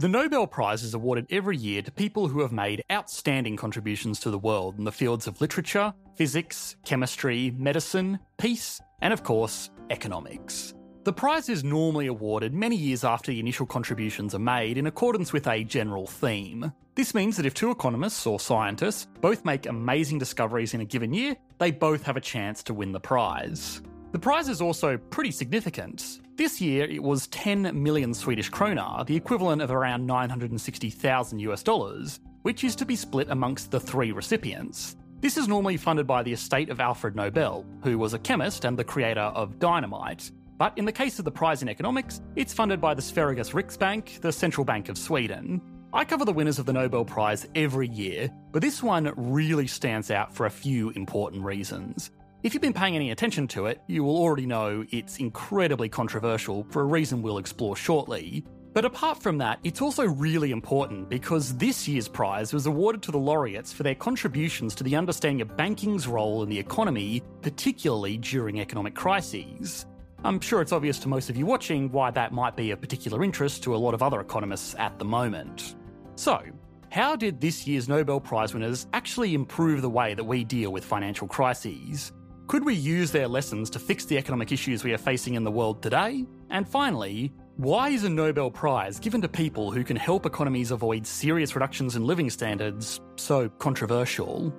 The Nobel Prize is awarded every year to people who have made outstanding contributions to the world in the fields of literature, physics, chemistry, medicine, peace, and of course, economics. The prize is normally awarded many years after the initial contributions are made in accordance with a general theme. This means that if two economists or scientists both make amazing discoveries in a given year, they both have a chance to win the prize. The prize is also pretty significant. This year it was 10 million Swedish krona, the equivalent of around 960,000 US dollars, which is to be split amongst the three recipients. This is normally funded by the estate of Alfred Nobel, who was a chemist and the creator of dynamite. But in the case of the prize in economics, it's funded by the Sveriges Riksbank, the central bank of Sweden. I cover the winners of the Nobel Prize every year, but this one really stands out for a few important reasons. If you've been paying any attention to it, you will already know it's incredibly controversial for a reason we'll explore shortly. But apart from that, it's also really important because this year's prize was awarded to the laureates for their contributions to the understanding of banking's role in the economy, particularly during economic crises. I'm sure it's obvious to most of you watching why that might be of particular interest to a lot of other economists at the moment. So, how did this year's Nobel Prize winners actually improve the way that we deal with financial crises? Could we use their lessons to fix the economic issues we are facing in the world today? And finally, why is a Nobel Prize given to people who can help economies avoid serious reductions in living standards so controversial?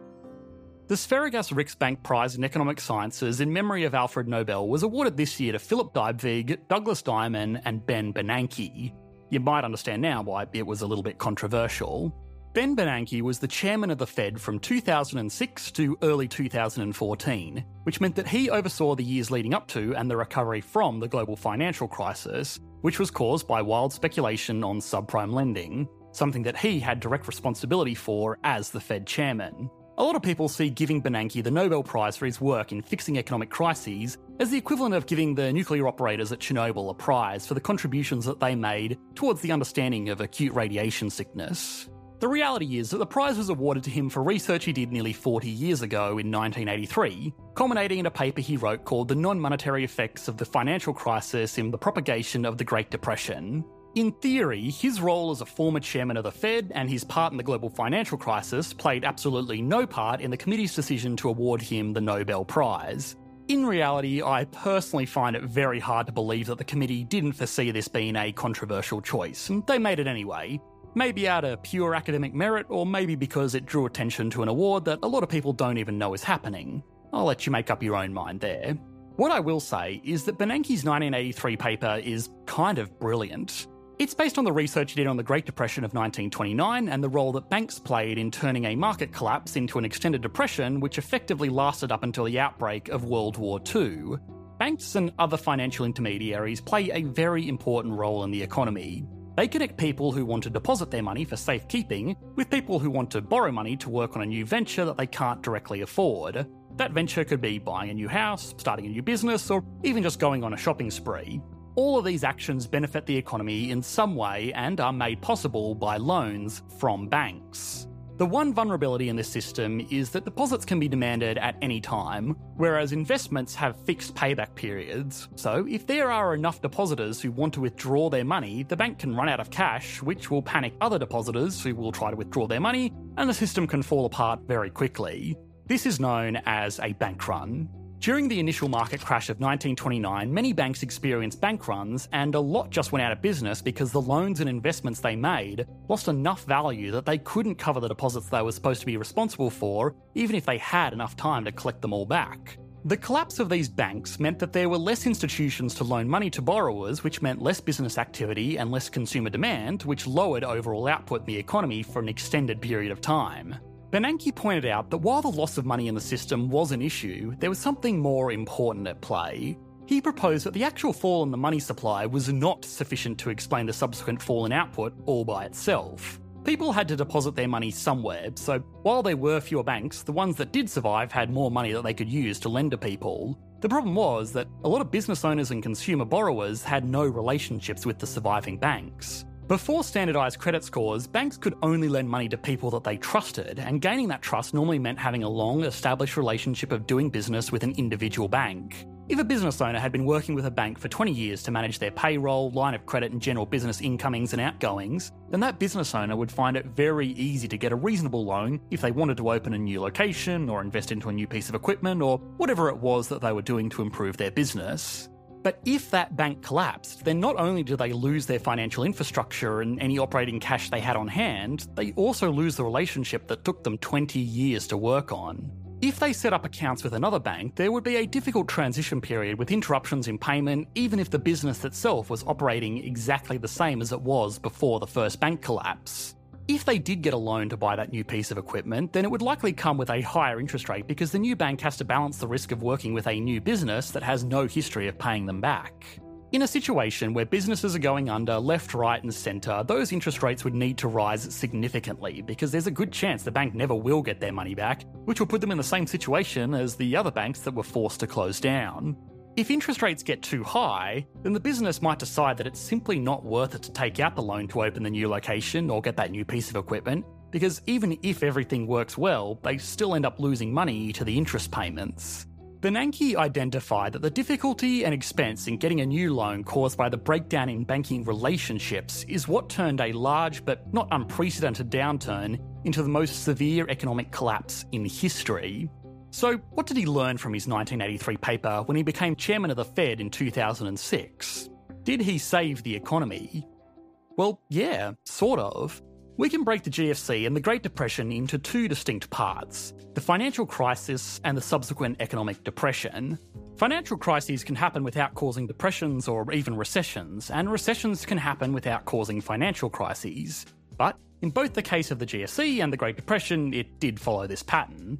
The Sveriges Riksbank Prize in Economic Sciences in memory of Alfred Nobel was awarded this year to Philip Dybvig, Douglas Diamond, and Ben Bernanke. You might understand now why it was a little bit controversial. Ben Bernanke was the chairman of the Fed from 2006 to early 2014, which meant that he oversaw the years leading up to and the recovery from the global financial crisis, which was caused by wild speculation on subprime lending, something that he had direct responsibility for as the Fed chairman. A lot of people see giving Bernanke the Nobel Prize for his work in fixing economic crises as the equivalent of giving the nuclear operators at Chernobyl a prize for the contributions that they made towards the understanding of acute radiation sickness. The reality is that the prize was awarded to him for research he did nearly 40 years ago in 1983, culminating in a paper he wrote called The Non Monetary Effects of the Financial Crisis in the Propagation of the Great Depression. In theory, his role as a former chairman of the Fed and his part in the global financial crisis played absolutely no part in the committee's decision to award him the Nobel Prize. In reality, I personally find it very hard to believe that the committee didn't foresee this being a controversial choice, they made it anyway. Maybe out of pure academic merit, or maybe because it drew attention to an award that a lot of people don't even know is happening. I'll let you make up your own mind there. What I will say is that Bernanke's 1983 paper is kind of brilliant. It's based on the research he did on the Great Depression of 1929 and the role that banks played in turning a market collapse into an extended depression, which effectively lasted up until the outbreak of World War II. Banks and other financial intermediaries play a very important role in the economy. They connect people who want to deposit their money for safekeeping with people who want to borrow money to work on a new venture that they can't directly afford. That venture could be buying a new house, starting a new business, or even just going on a shopping spree. All of these actions benefit the economy in some way and are made possible by loans from banks. The one vulnerability in this system is that deposits can be demanded at any time, whereas investments have fixed payback periods. So, if there are enough depositors who want to withdraw their money, the bank can run out of cash, which will panic other depositors who will try to withdraw their money, and the system can fall apart very quickly. This is known as a bank run. During the initial market crash of 1929, many banks experienced bank runs, and a lot just went out of business because the loans and investments they made lost enough value that they couldn't cover the deposits they were supposed to be responsible for, even if they had enough time to collect them all back. The collapse of these banks meant that there were less institutions to loan money to borrowers, which meant less business activity and less consumer demand, which lowered overall output in the economy for an extended period of time. Bernanke pointed out that while the loss of money in the system was an issue, there was something more important at play. He proposed that the actual fall in the money supply was not sufficient to explain the subsequent fall in output all by itself. People had to deposit their money somewhere, so while there were fewer banks, the ones that did survive had more money that they could use to lend to people. The problem was that a lot of business owners and consumer borrowers had no relationships with the surviving banks. Before standardised credit scores, banks could only lend money to people that they trusted, and gaining that trust normally meant having a long established relationship of doing business with an individual bank. If a business owner had been working with a bank for 20 years to manage their payroll, line of credit, and general business incomings and outgoings, then that business owner would find it very easy to get a reasonable loan if they wanted to open a new location or invest into a new piece of equipment or whatever it was that they were doing to improve their business. But if that bank collapsed, then not only do they lose their financial infrastructure and any operating cash they had on hand, they also lose the relationship that took them 20 years to work on. If they set up accounts with another bank, there would be a difficult transition period with interruptions in payment, even if the business itself was operating exactly the same as it was before the first bank collapse. If they did get a loan to buy that new piece of equipment, then it would likely come with a higher interest rate because the new bank has to balance the risk of working with a new business that has no history of paying them back. In a situation where businesses are going under left, right, and centre, those interest rates would need to rise significantly because there's a good chance the bank never will get their money back, which will put them in the same situation as the other banks that were forced to close down. If interest rates get too high, then the business might decide that it's simply not worth it to take out the loan to open the new location or get that new piece of equipment, because even if everything works well, they still end up losing money to the interest payments. Bernanke identified that the difficulty and expense in getting a new loan caused by the breakdown in banking relationships is what turned a large but not unprecedented downturn into the most severe economic collapse in history. So, what did he learn from his 1983 paper when he became chairman of the Fed in 2006? Did he save the economy? Well, yeah, sort of. We can break the GFC and the Great Depression into two distinct parts the financial crisis and the subsequent economic depression. Financial crises can happen without causing depressions or even recessions, and recessions can happen without causing financial crises. But in both the case of the GFC and the Great Depression, it did follow this pattern.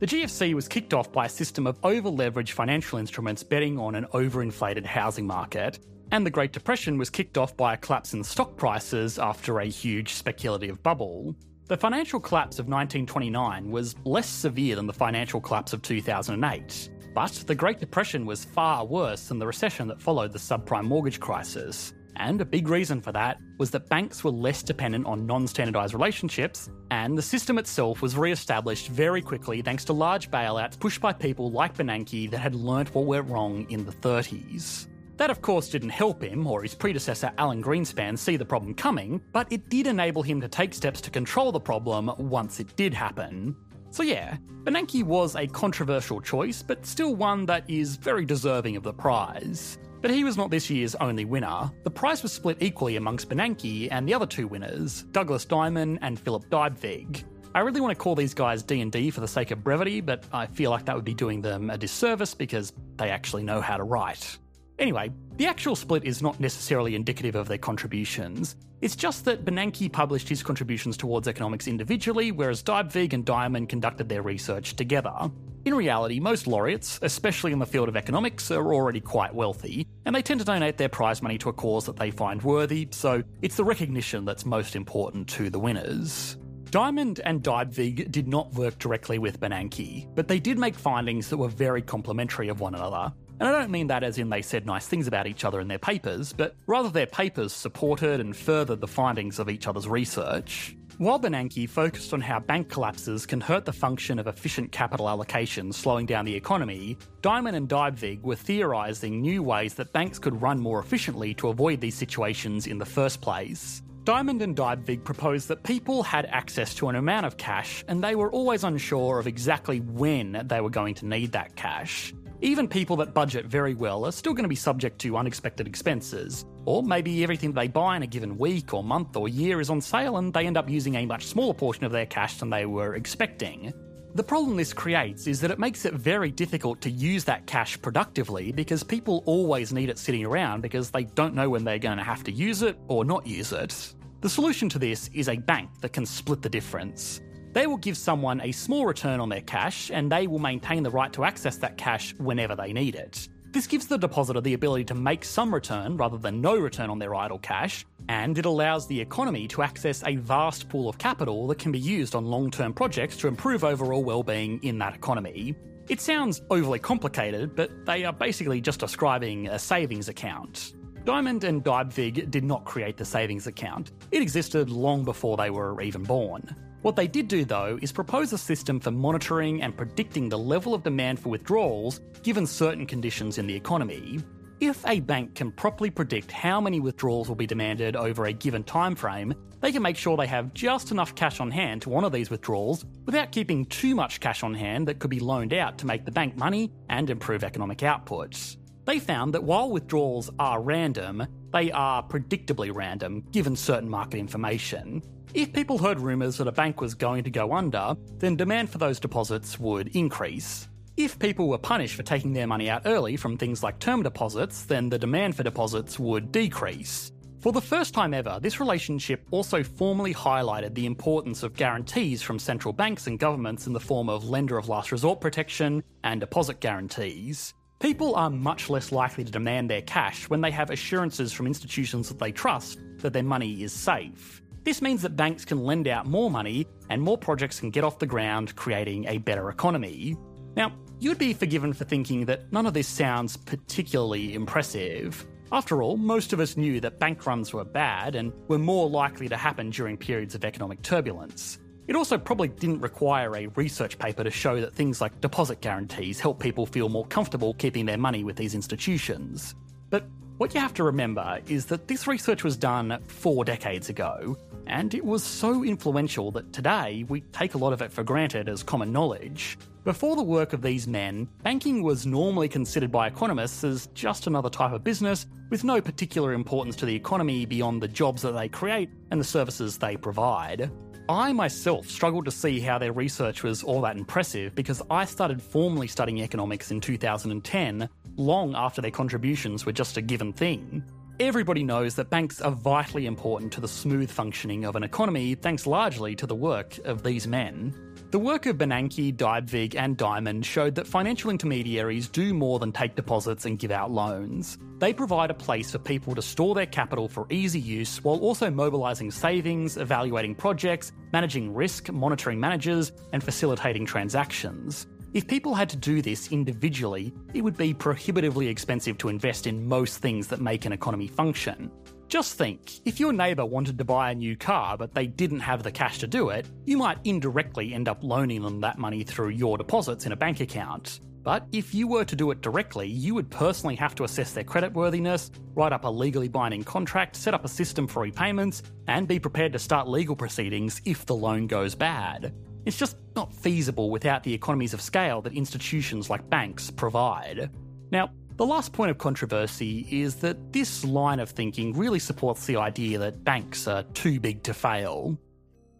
The GFC was kicked off by a system of over leveraged financial instruments betting on an overinflated housing market, and the Great Depression was kicked off by a collapse in stock prices after a huge speculative bubble. The financial collapse of 1929 was less severe than the financial collapse of 2008, but the Great Depression was far worse than the recession that followed the subprime mortgage crisis. And a big reason for that was that banks were less dependent on non standardized relationships, and the system itself was re established very quickly thanks to large bailouts pushed by people like Bernanke that had learnt what went wrong in the 30s. That, of course, didn't help him or his predecessor Alan Greenspan see the problem coming, but it did enable him to take steps to control the problem once it did happen. So, yeah, Bernanke was a controversial choice, but still one that is very deserving of the prize. But he was not this year's only winner. The prize was split equally amongst Bernanke and the other two winners, Douglas Diamond and Philip Dybvig. I really want to call these guys D&D for the sake of brevity, but I feel like that would be doing them a disservice because they actually know how to write. Anyway, the actual split is not necessarily indicative of their contributions. It's just that Bernanke published his contributions towards economics individually, whereas Dybvig and Diamond conducted their research together. In reality, most laureates, especially in the field of economics, are already quite wealthy, and they tend to donate their prize money to a cause that they find worthy, so it's the recognition that's most important to the winners. Diamond and Dybvig did not work directly with Bernanke, but they did make findings that were very complementary of one another. And I don't mean that as in they said nice things about each other in their papers, but rather their papers supported and furthered the findings of each other's research. While Bernanke focused on how bank collapses can hurt the function of efficient capital allocation, slowing down the economy, Diamond and Dybvig were theorising new ways that banks could run more efficiently to avoid these situations in the first place. Diamond and Dybvig proposed that people had access to an amount of cash and they were always unsure of exactly when they were going to need that cash. Even people that budget very well are still going to be subject to unexpected expenses. Or maybe everything they buy in a given week or month or year is on sale and they end up using a much smaller portion of their cash than they were expecting. The problem this creates is that it makes it very difficult to use that cash productively because people always need it sitting around because they don't know when they're going to have to use it or not use it. The solution to this is a bank that can split the difference. They will give someone a small return on their cash and they will maintain the right to access that cash whenever they need it. This gives the depositor the ability to make some return rather than no return on their idle cash, and it allows the economy to access a vast pool of capital that can be used on long term projects to improve overall well-being in that economy. It sounds overly complicated, but they are basically just describing a savings account. Diamond and Dybvig did not create the savings account. It existed long before they were even born. What they did do, though, is propose a system for monitoring and predicting the level of demand for withdrawals given certain conditions in the economy. If a bank can properly predict how many withdrawals will be demanded over a given time frame, they can make sure they have just enough cash on hand to honour these withdrawals without keeping too much cash on hand that could be loaned out to make the bank money and improve economic output. They found that while withdrawals are random, they are predictably random given certain market information. If people heard rumours that a bank was going to go under, then demand for those deposits would increase. If people were punished for taking their money out early from things like term deposits, then the demand for deposits would decrease. For the first time ever, this relationship also formally highlighted the importance of guarantees from central banks and governments in the form of lender of last resort protection and deposit guarantees. People are much less likely to demand their cash when they have assurances from institutions that they trust that their money is safe. This means that banks can lend out more money and more projects can get off the ground, creating a better economy. Now, you'd be forgiven for thinking that none of this sounds particularly impressive. After all, most of us knew that bank runs were bad and were more likely to happen during periods of economic turbulence. It also probably didn't require a research paper to show that things like deposit guarantees help people feel more comfortable keeping their money with these institutions. But what you have to remember is that this research was done four decades ago, and it was so influential that today we take a lot of it for granted as common knowledge. Before the work of these men, banking was normally considered by economists as just another type of business with no particular importance to the economy beyond the jobs that they create and the services they provide. I myself struggled to see how their research was all that impressive because I started formally studying economics in 2010, long after their contributions were just a given thing. Everybody knows that banks are vitally important to the smooth functioning of an economy thanks largely to the work of these men. The work of Bernanke, Dybvig, and Diamond showed that financial intermediaries do more than take deposits and give out loans. They provide a place for people to store their capital for easy use while also mobilising savings, evaluating projects, managing risk, monitoring managers, and facilitating transactions. If people had to do this individually, it would be prohibitively expensive to invest in most things that make an economy function. Just think if your neighbour wanted to buy a new car but they didn't have the cash to do it, you might indirectly end up loaning them that money through your deposits in a bank account. But if you were to do it directly, you would personally have to assess their creditworthiness, write up a legally binding contract, set up a system for repayments, and be prepared to start legal proceedings if the loan goes bad. It's just not feasible without the economies of scale that institutions like banks provide. Now, the last point of controversy is that this line of thinking really supports the idea that banks are too big to fail.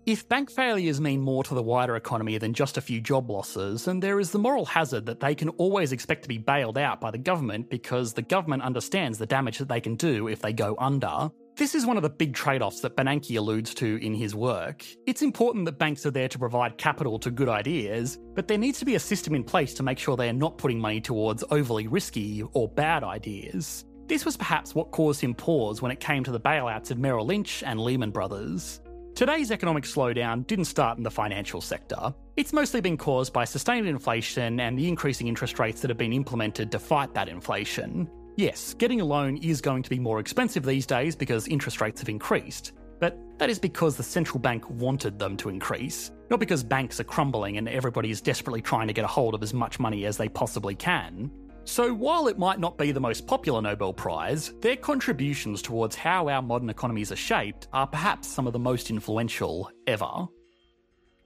If bank failures mean more to the wider economy than just a few job losses, then there is the moral hazard that they can always expect to be bailed out by the government because the government understands the damage that they can do if they go under. This is one of the big trade offs that Bernanke alludes to in his work. It's important that banks are there to provide capital to good ideas, but there needs to be a system in place to make sure they are not putting money towards overly risky or bad ideas. This was perhaps what caused him pause when it came to the bailouts of Merrill Lynch and Lehman Brothers. Today's economic slowdown didn't start in the financial sector. It's mostly been caused by sustained inflation and the increasing interest rates that have been implemented to fight that inflation. Yes, getting a loan is going to be more expensive these days because interest rates have increased, but that is because the central bank wanted them to increase, not because banks are crumbling and everybody is desperately trying to get a hold of as much money as they possibly can. So, while it might not be the most popular Nobel Prize, their contributions towards how our modern economies are shaped are perhaps some of the most influential ever.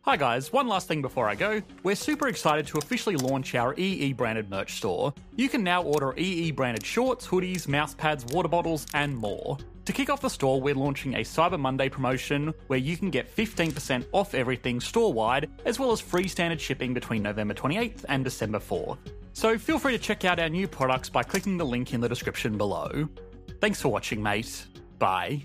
Hi guys, one last thing before I go. We're super excited to officially launch our EE branded merch store. You can now order EE branded shorts, hoodies, mouse pads, water bottles, and more. To kick off the store, we're launching a Cyber Monday promotion where you can get 15% off everything store wide, as well as free standard shipping between November 28th and December 4th. So feel free to check out our new products by clicking the link in the description below. Thanks for watching, mate. Bye.